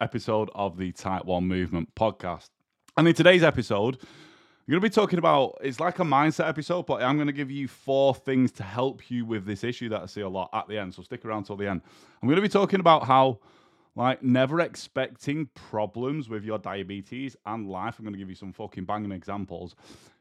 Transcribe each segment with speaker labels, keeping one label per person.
Speaker 1: episode of the Type 1 Movement podcast. And in today's episode, I'm going to be talking about it's like a mindset episode, but I'm going to give you four things to help you with this issue that I see a lot at the end. So stick around till the end. I'm going to be talking about how, like, never expecting problems with your diabetes and life. I'm going to give you some fucking banging examples.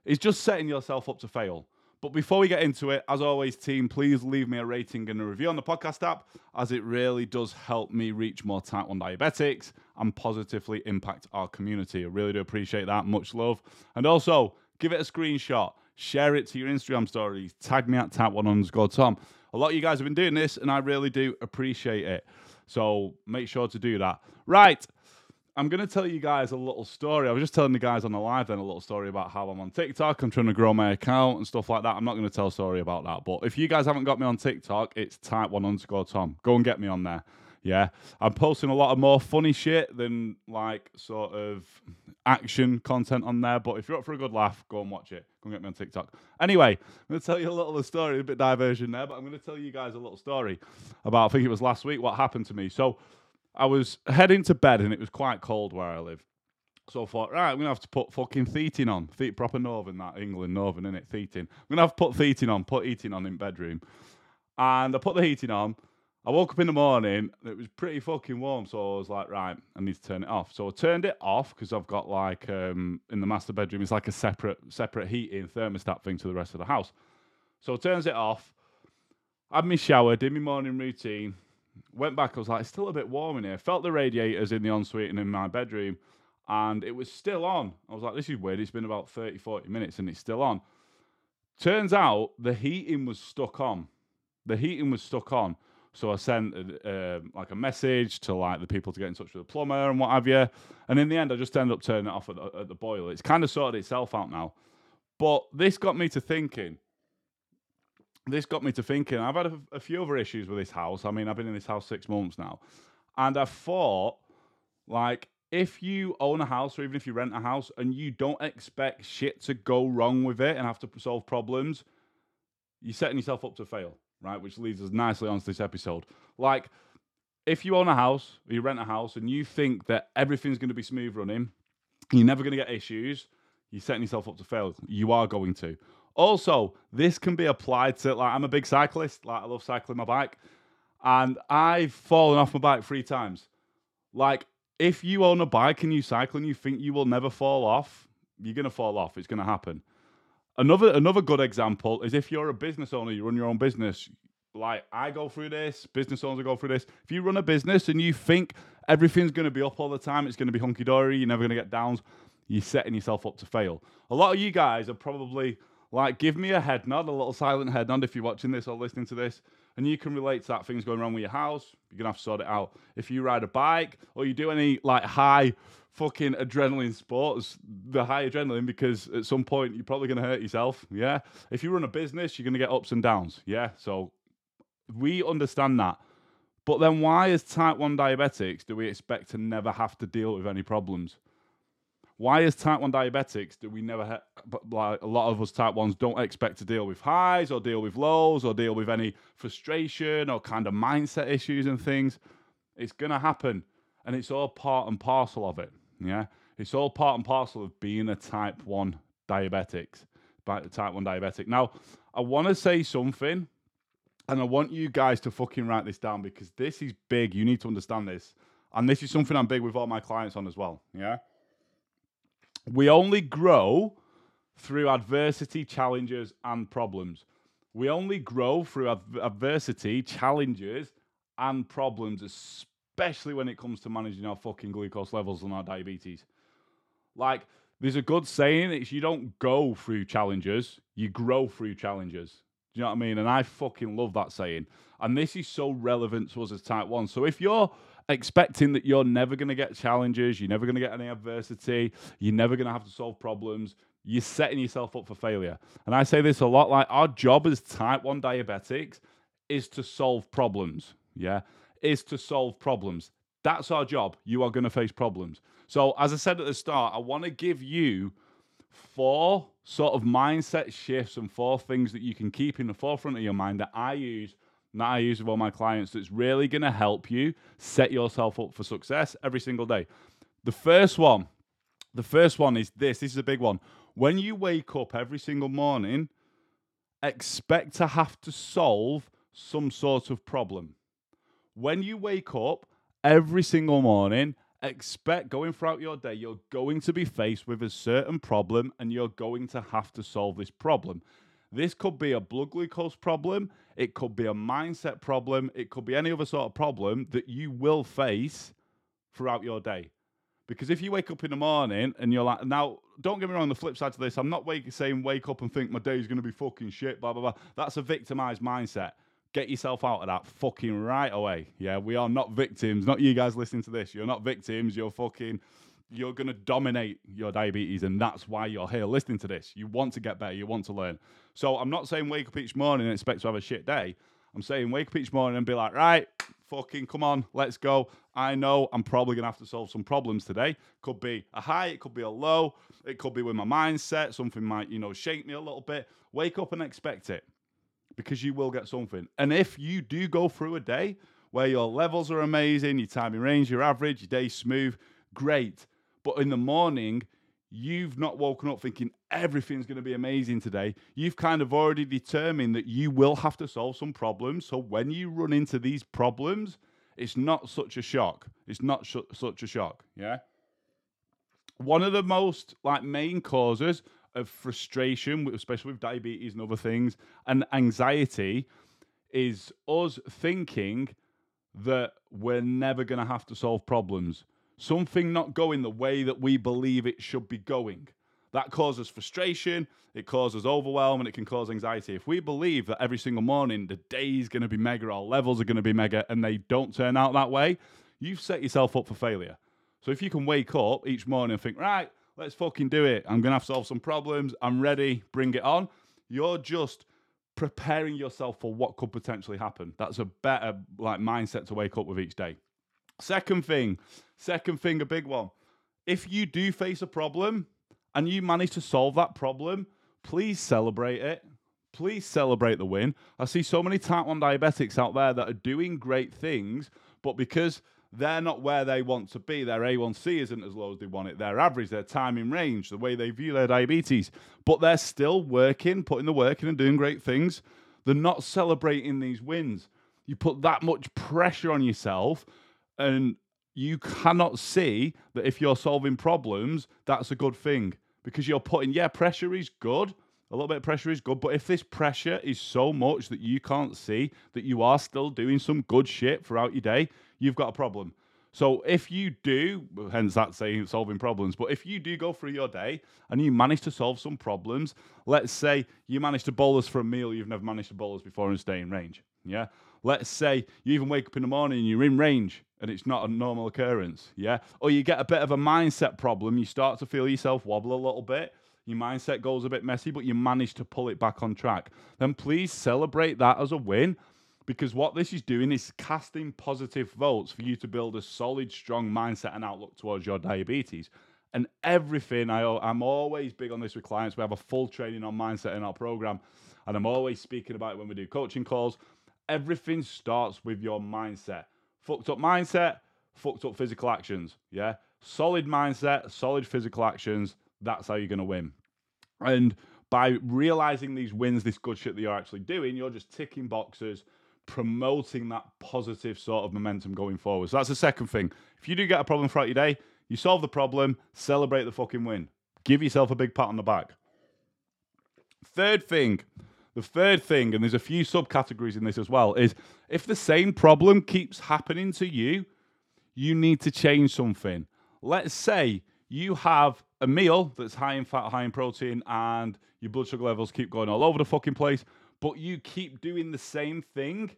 Speaker 1: Is just setting yourself up to fail. But before we get into it, as always, team, please leave me a rating and a review on the podcast app, as it really does help me reach more type 1 diabetics and positively impact our community. I really do appreciate that. Much love. And also, give it a screenshot, share it to your Instagram stories, tag me at type 1 underscore Tom. A lot of you guys have been doing this, and I really do appreciate it. So make sure to do that. Right. I'm going to tell you guys a little story. I was just telling the guys on the live then a little story about how I'm on TikTok. I'm trying to grow my account and stuff like that. I'm not going to tell a story about that. But if you guys haven't got me on TikTok, it's type one underscore Tom. Go and get me on there. Yeah. I'm posting a lot of more funny shit than like sort of action content on there. But if you're up for a good laugh, go and watch it. Go and get me on TikTok. Anyway, I'm going to tell you a little story, a bit diversion there, but I'm going to tell you guys a little story about, I think it was last week, what happened to me. So, I was heading to bed and it was quite cold where I live. So I thought, right, I'm gonna have to put fucking theating on. The- proper northern that England, northern, in it, theating. I'm gonna have to put theating on, put heating on in bedroom. And I put the heating on. I woke up in the morning, it was pretty fucking warm, so I was like, right, I need to turn it off. So I turned it off because I've got like um, in the master bedroom, it's like a separate separate heating thermostat thing to the rest of the house. So I turns it off, had my shower, did my morning routine, went back. I was like, it's still a bit warm in here. Felt the radiators in the ensuite and in my bedroom, and it was still on. I was like, this is weird. It's been about 30, 40 minutes and it's still on. Turns out the heating was stuck on. The heating was stuck on. So I sent uh, like a message to like the people to get in touch with the plumber and what have you. And in the end, I just ended up turning it off at the, at the boiler. It's kind of sorted itself out now. But this got me to thinking this got me to thinking. I've had a, a, few other issues with this house. I mean, I've been in this house six months now, and I thought, like, if you own a house or even if you rent a house and you don't expect shit to go wrong with it and have to solve problems, you're setting yourself up to fail, right? Which leads us nicely onto this episode. Like, if you own a house or you rent a house and you think that everything's going to be smooth running, you're never going to get issues, you're setting yourself up to fail. You are going to. Also, this can be applied to like I'm a big cyclist, like I love cycling my bike, and I've fallen off my bike three times. Like if you own a bike and you cycle and you think you will never fall off, you're gonna fall off. It's gonna happen. Another another good example is if you're a business owner, you run your own business. Like I go through this, business owners go through this. If you run a business and you think everything's to be up all the time, it's to be hunky dory, you're never to get downs, you're setting yourself up to fail. A lot of you guys are probably like, give me a head nod, a little silent head nod if you're watching this or listening to this, and you can relate to that things going wrong with your house. You're gonna have to sort it out. If you ride a bike or you do any like high fucking adrenaline sports, the high adrenaline, because at some point you're probably gonna hurt yourself. Yeah. If you run a business, you're gonna get ups and downs. Yeah. So we understand that. But then why, as type 1 diabetics, do we expect to never have to deal with any problems? Why, as type 1 diabetics, do we never, ha- like a lot of us type 1s, don't expect to deal with highs or deal with lows or deal with any frustration or kind of mindset issues and things? It's going to happen. And it's all part and parcel of it. Yeah. It's all part and parcel of being a type 1 diabetics, type 1 diabetic. Now, I want to say something and I want you guys to fucking write this down because this is big. You need to understand this. And this is something I'm big with all my clients on as well. Yeah. We only grow through adversity, challenges, and problems. We only grow through adv- adversity, challenges, and problems, especially when it comes to managing our fucking glucose levels and our diabetes. Like, there's a good saying it's you don't go through challenges, you grow through challenges. Do you know what I mean? And I fucking love that saying. And this is so relevant to us as type 1. So if you're expecting that you're never going to get challenges, you're never going to get any adversity, you're never going to have to solve problems. You're setting yourself up for failure. And I say this a lot like our job as type 1 diabetics is to solve problems. Yeah. Is to solve problems. That's our job. You are going to face problems. So, as I said at the start, I want to give you four sort of mindset shifts and four things that you can keep in the forefront of your mind that I use that I use with all my clients that's really going to help you set yourself up for success every single day. The first one, the first one is this. This is a big one. When you wake up every single morning, expect to have to solve some sort of problem. When you wake up every single morning, expect going throughout your day, you're going to be faced with a certain problem and you're going to have to solve this problem. This could be a blood glucose problem, it could be a mindset problem, it could be any other sort of problem that you will face throughout your day. Because if you wake up in the morning and you're like, now, don't get me wrong, the flip side to this, I'm not wake, saying wake up and think my day's going to be fucking shit, blah, blah, blah. That's a victimized mindset. Get yourself out of that fucking right away. Yeah, we are not victims. Not you guys listening to this. You're not victims. You're fucking you're going to dominate your diabetes and that's why you're here listening to this you want to get better you want to learn so i'm not saying wake up each morning and expect to have a shit day. I'm saying wake up each morning and be like right fucking come on let's go. I know i'm probably to have to solve some problems today. Could be a high it could be a low it could be with my mindset something might you know shake me a little bit. Wake up and expect it because you will get something. And if you do go through a day where your levels are amazing your time in range your average your day smooth great. But in the morning, you've not woken up thinking everything's going to be amazing today. You've kind of already determined that you will have to solve some problems. So when you run into these problems, it's not such a shock. It's not sh- such a shock. Yeah. One of the most like main causes of frustration, especially with diabetes and other things, and anxiety, is us thinking that we're never going to have to solve problems something not going the way that we believe it should be going. That causes frustration, it causes overwhelm, and it can cause anxiety. If we believe that every single morning the day is going to be mega, our levels are going to be mega, and they don't turn out that way, you've set yourself up for failure. So if you can wake up each morning and think, right, let's fucking do it. I'm going to have to solve some problems. I'm ready. Bring it on. You're just preparing yourself for what could potentially happen. That's a better like mindset to wake up with each day. Second thing, second thing, a big one. If you do face a problem and you manage to solve that problem, please celebrate it. Please celebrate the win. I see so many type 1 diabetics out there that are doing great things, but because they're not where they want to be, their A1C isn't as low as they want it, their average, their time in range, the way they view their diabetes, but they're still working, putting the work in and doing great things. They're not celebrating these wins. You put that much pressure on yourself and you cannot see that if you're solving problems, that's a good thing because you're putting, yeah, pressure is good. A little bit of pressure is good, but if this pressure is so much that you can't see that you are still doing some good shit throughout your day, you've got a problem. So if you do, hence that saying solving problems, but if you do go through your day and you manage to solve some problems, let's say you manage to bolus for a meal you've never managed to bolus before and stay in range. Yeah. Let's say you even wake up in the morning and you're in range and it's not a normal occurrence. Yeah. Or you get a bit of a mindset problem. You start to feel yourself wobble a little bit. Your mindset goes a bit messy, but you manage to pull it back on track. Then please celebrate that as a win because what this is doing is casting positive votes for you to build a solid, strong mindset and outlook towards your diabetes. And everything, I, I'm always big on this with clients. We have a full training on mindset in our program, and I'm always speaking about it when we do coaching calls everything starts with your mindset. Fucked up mindset, fucked up physical actions. Yeah. Solid mindset, solid physical actions. That's how you're going to win. And by realizing these wins, this good shit that you're actually doing, you're just ticking boxes, promoting that positive sort of momentum going forward. So that's the second thing. If you do get a problem throughout your day, you solve the problem, celebrate the fucking win. Give yourself a big pat on the back. Third thing, the third thing, and there's a few subcategories in this as well, is if the same problem keeps happening to you, you need to change something. Let's say you have a meal that's high in fat, high in protein, and your blood sugar levels keep going all over the fucking place, but you keep doing the same thing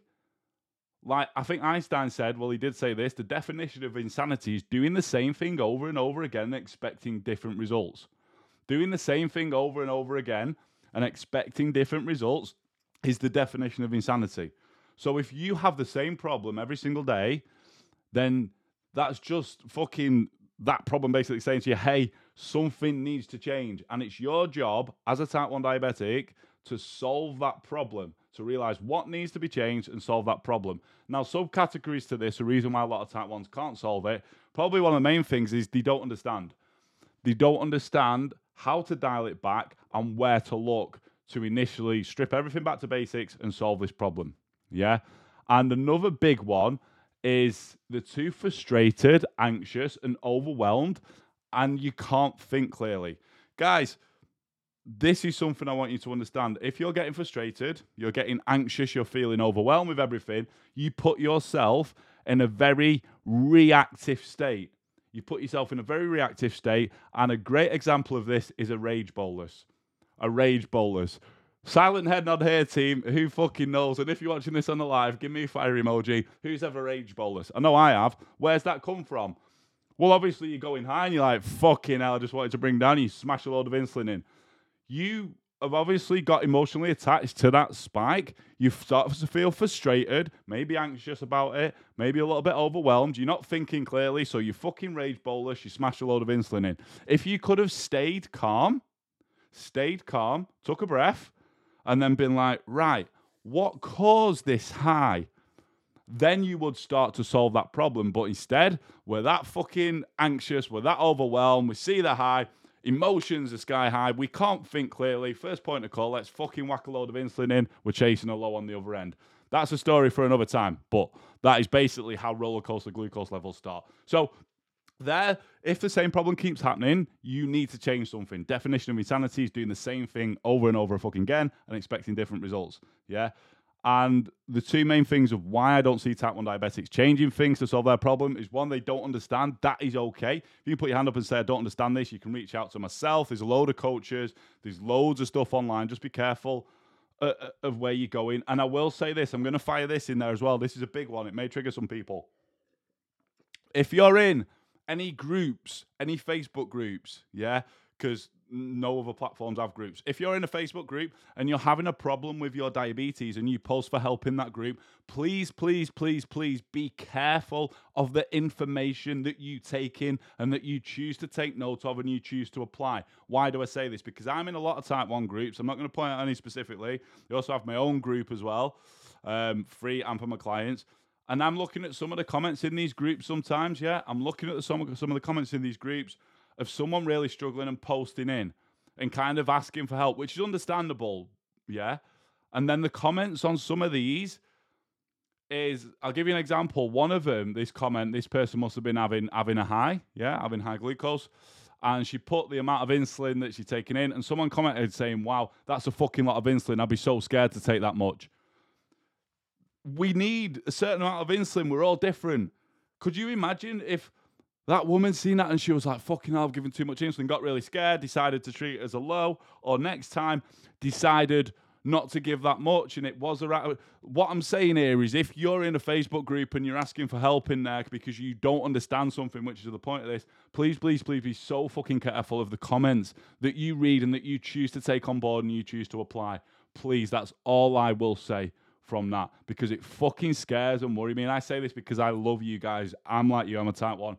Speaker 1: like I think Einstein said, well, he did say this the definition of insanity is doing the same thing over and over again expecting different results. Doing the same thing over and over again and expecting different results is the definition of insanity. So if you have the same problem every single day, then that's just fucking that problem basically saying to you, hey, something needs to change. And it's your job as a type 1 diabetic to solve that problem, to realize what needs to be changed and solve that problem. Now, subcategories to this, the reason why a lot of type 1s can't solve it, probably one of the main things is they don't understand. They don't understand how to dial it back and where to look to initially strip everything back to basics and solve this problem. Yeah. And another big one is they're too frustrated, anxious, and overwhelmed, and you can't think clearly. Guys, this is something I want you to understand. If you're getting frustrated, you're getting anxious, you're feeling overwhelmed with everything, you put yourself in a very reactive state. You put yourself in a very reactive state, and a great example of this is a rage bolus. A rage bolus. Silent head nod here, team. Who fucking knows? And if you're watching this on the live, give me a fire emoji. Who's ever rage bolus? I know I have. Where's that come from? Well, obviously you're going high and you're like, fucking hell, I just wanted to bring down. You smash a load of insulin in. You have obviously got emotionally attached to that spike. You start to feel frustrated, maybe anxious about it, maybe a little bit overwhelmed. You're not thinking clearly, so you fucking rage bolus. You smash a load of insulin in. If you could have stayed calm, stayed calm, took a breath, and then been like, right, what caused this high? Then you would start to solve that problem. But instead, we're that fucking anxious, we're that overwhelmed, we see the high, emotions are sky high, we can't think clearly. First point of call, let's fucking whack a load of insulin in, we're chasing a low on the other end. That's a story for another time, but that is basically how roller coaster glucose levels start. So there, if the same problem keeps happening, you need to change something. Definition of insanity is doing the same thing over and over fucking again and expecting different results. Yeah. And the two main things of why I don't see type 1 diabetics changing things to solve their problem is one, they don't understand. That is okay. If you put your hand up and say, I don't understand this, you can reach out to myself. There's a load of coaches, there's loads of stuff online. Just be careful uh, uh of where you're going. And I will say this I'm going to fire this in there as well. This is a big one, it may trigger some people. If you're in any groups, any Facebook groups, yeah, because no other platforms have groups. If you're in a Facebook group and you're having a problem with your diabetes and you post for help in that group, please, please, please, please be careful of the information that you take in and that you choose to take note of and you choose to apply. Why do I say this? Because I'm in a lot of type 1 groups. I'm not going to point out any specifically. I also have my own group as well, um, free and for my clients. And I'm looking at some of the comments in these groups sometimes, yeah. I'm looking at some, some of the comments in these groups of someone really struggling and posting in and kind of asking for help, which is understandable, yeah. And then the comments on some of these is I'll give you an example. One of them, this comment, this person must have been having having a high, yeah, having high glucose. And she put the amount of insulin that she's taking in, and someone commented saying, Wow, that's a fucking lot of insulin. I'd be so scared to take that much we need a certain amount of insulin. We're all different. Could you imagine if that woman seen that and she was like, fucking hell, I've given too much insulin, got really scared, decided to treat it as a low, or next time decided not to give that much and it was a. What I'm saying here is if you're in a Facebook group and you're asking for help in there because you don't understand something, which is the point of this, please, please, please be so fucking careful of the comments that you read and that you choose to take on board and you choose to apply. Please, that's all I will say from that because it fucking scares and worries me. And I say this because I love you guys. I'm like you, I'm a type one.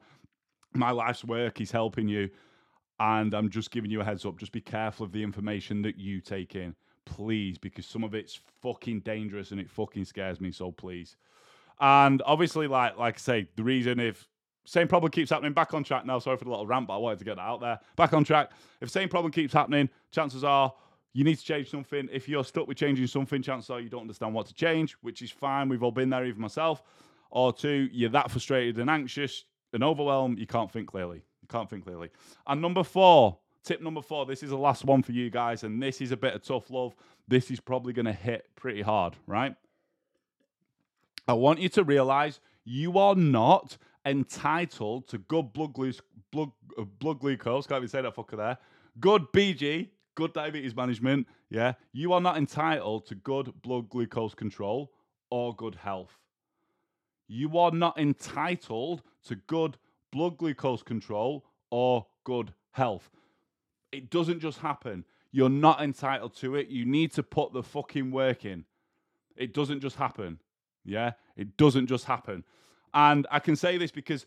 Speaker 1: My life's work is helping you. And I'm just giving you a heads up. Just be careful of the information that you take in, please, because some of it's fucking dangerous and it fucking scares me. So please. And obviously, like like I say, the reason if same problem keeps happening, back on track now. Sorry for the little rant, but I wanted to get that out there. Back on track. If same problem keeps happening, chances are you need to change something. If you're stuck with changing something, chances are you don't understand what to change, which is fine. We've all been there, even myself. Or two, you're that frustrated and anxious and overwhelmed, you can't think clearly. You can't think clearly. And number four, tip number four, this is the last one for you guys, and this is a bit of tough love. This is probably going to hit pretty hard, right? I want you to realize you are not entitled to good blood, glucose, blood, uh, blood glucose. Can't even say that fucker there. Good BG good diabetes management, yeah, you are not entitled to good blood glucose control or good health. You are not entitled to good blood glucose control or good health. It doesn't just happen. You're not entitled to it. You need to put the fucking work in. It doesn't just happen. Yeah? It doesn't just happen. And I can say this because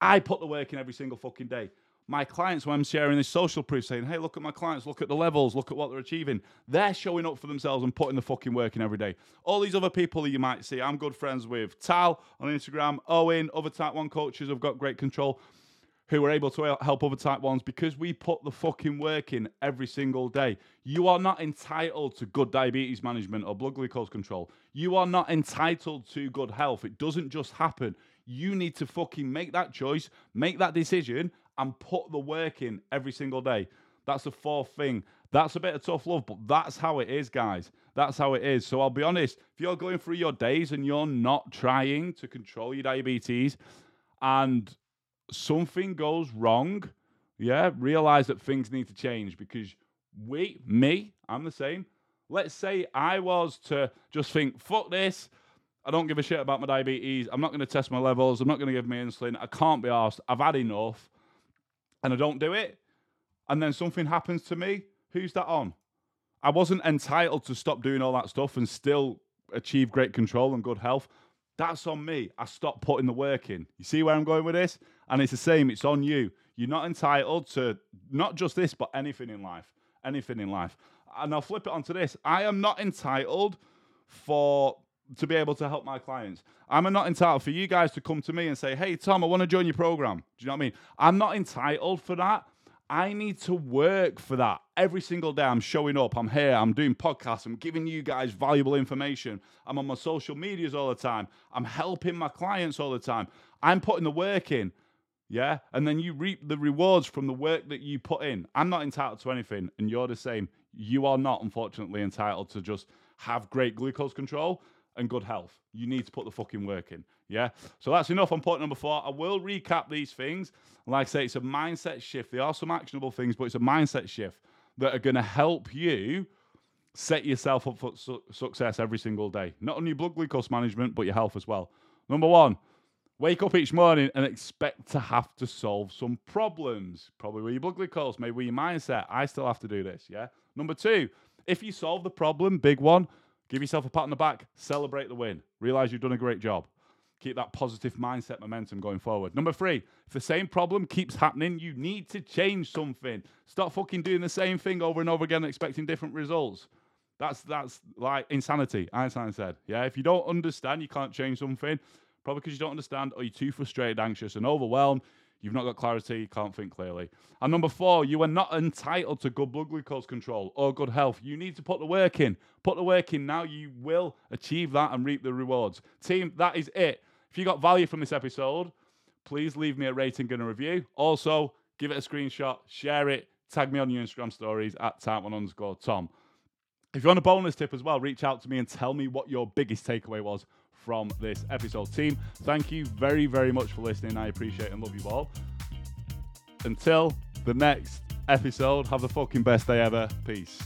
Speaker 1: I put the work in every single fucking day. My clients, when I'm sharing this social proof, saying, hey, look at my clients, look at the levels, look at what they're achieving, they're showing up for themselves and putting the fucking work in every day. All these other people that you might see, I'm good friends with Tal on Instagram, Owen, other type one coaches have got great control who are able to help other type ones because we put the fucking work in every single day. You are not entitled to good diabetes management or blood glucose control. You are not entitled to good health. It doesn't just happen. You need to fucking make that choice, make that decision, and put the work in every single day. That's the fourth thing. That's a bit of tough love, but that's how it is, guys. That's how it is. So I'll be honest, if you're going through your days and you're not trying to control your diabetes and something goes wrong, yeah, realize that things need to change because we, me, I'm the same. Let's say I was to just think, fuck this. I don't give a shit about my diabetes. I'm not going to test my levels. I'm not going to give me insulin. I can't be asked. I've had enough. And I don't do it. And then something happens to me. Who's that on? I wasn't entitled to stop doing all that stuff and still achieve great control and good health. That's on me. I stopped putting the work in. You see where I'm going with this? And it's the same, it's on you. You're not entitled to not just this, but anything in life. Anything in life. And I'll flip it onto this. I am not entitled for to be able to help my clients. I'm not entitled for you guys to come to me and say, hey, Tom, I want to join your program. Do you know what I mean? I'm not entitled for that. I need to work for that every single day. I'm showing up. I'm here. I'm doing podcasts. I'm giving you guys valuable information. I'm on my social medias all the time. I'm helping my clients all the time. I'm putting the work in. Yeah. And then you reap the rewards from the work that you put in. I'm not entitled to anything. And you're the same. You are not, unfortunately, entitled to just have great glucose control and good health. You need to put the fucking work in. Yeah. So that's enough on point number four. I will recap these things. Like I say, it's a mindset shift. They are some actionable things, but it's a mindset shift that are going to help you set yourself up for su- success every single day. Not only blood glucose management, but your health as well. Number one, wake up each morning and expect to have to solve some problems. Probably with your blood glucose, maybe with your mindset. I still have to do this. Yeah. Number two, if you solve the problem, big one, Give yourself a pat on the back, celebrate the win, realize you've done a great job. Keep that positive mindset momentum going forward. Number three, if the same problem keeps happening, you need to change something. Stop fucking doing the same thing over and over again, expecting different results. That's that's like insanity. Einstein said, "Yeah, if you don't understand, you can't change something. Probably because you don't understand, or you're too frustrated, anxious, and overwhelmed. You've not got clarity, you can't think clearly. And number four, you are not entitled to good blood glucose control or good health. You need to put the work in. Put the work in now. You will achieve that and reap the rewards. Team, that is it. If you got value from this episode, please leave me a rating and a review. Also, give it a screenshot, share it, tag me on your Instagram stories at one underscore Tom. If you want a bonus tip as well, reach out to me and tell me what your biggest takeaway was from this episode. Team, thank you very, very much for listening. I appreciate and love you all. Until the next episode, have the fucking best day ever. Peace.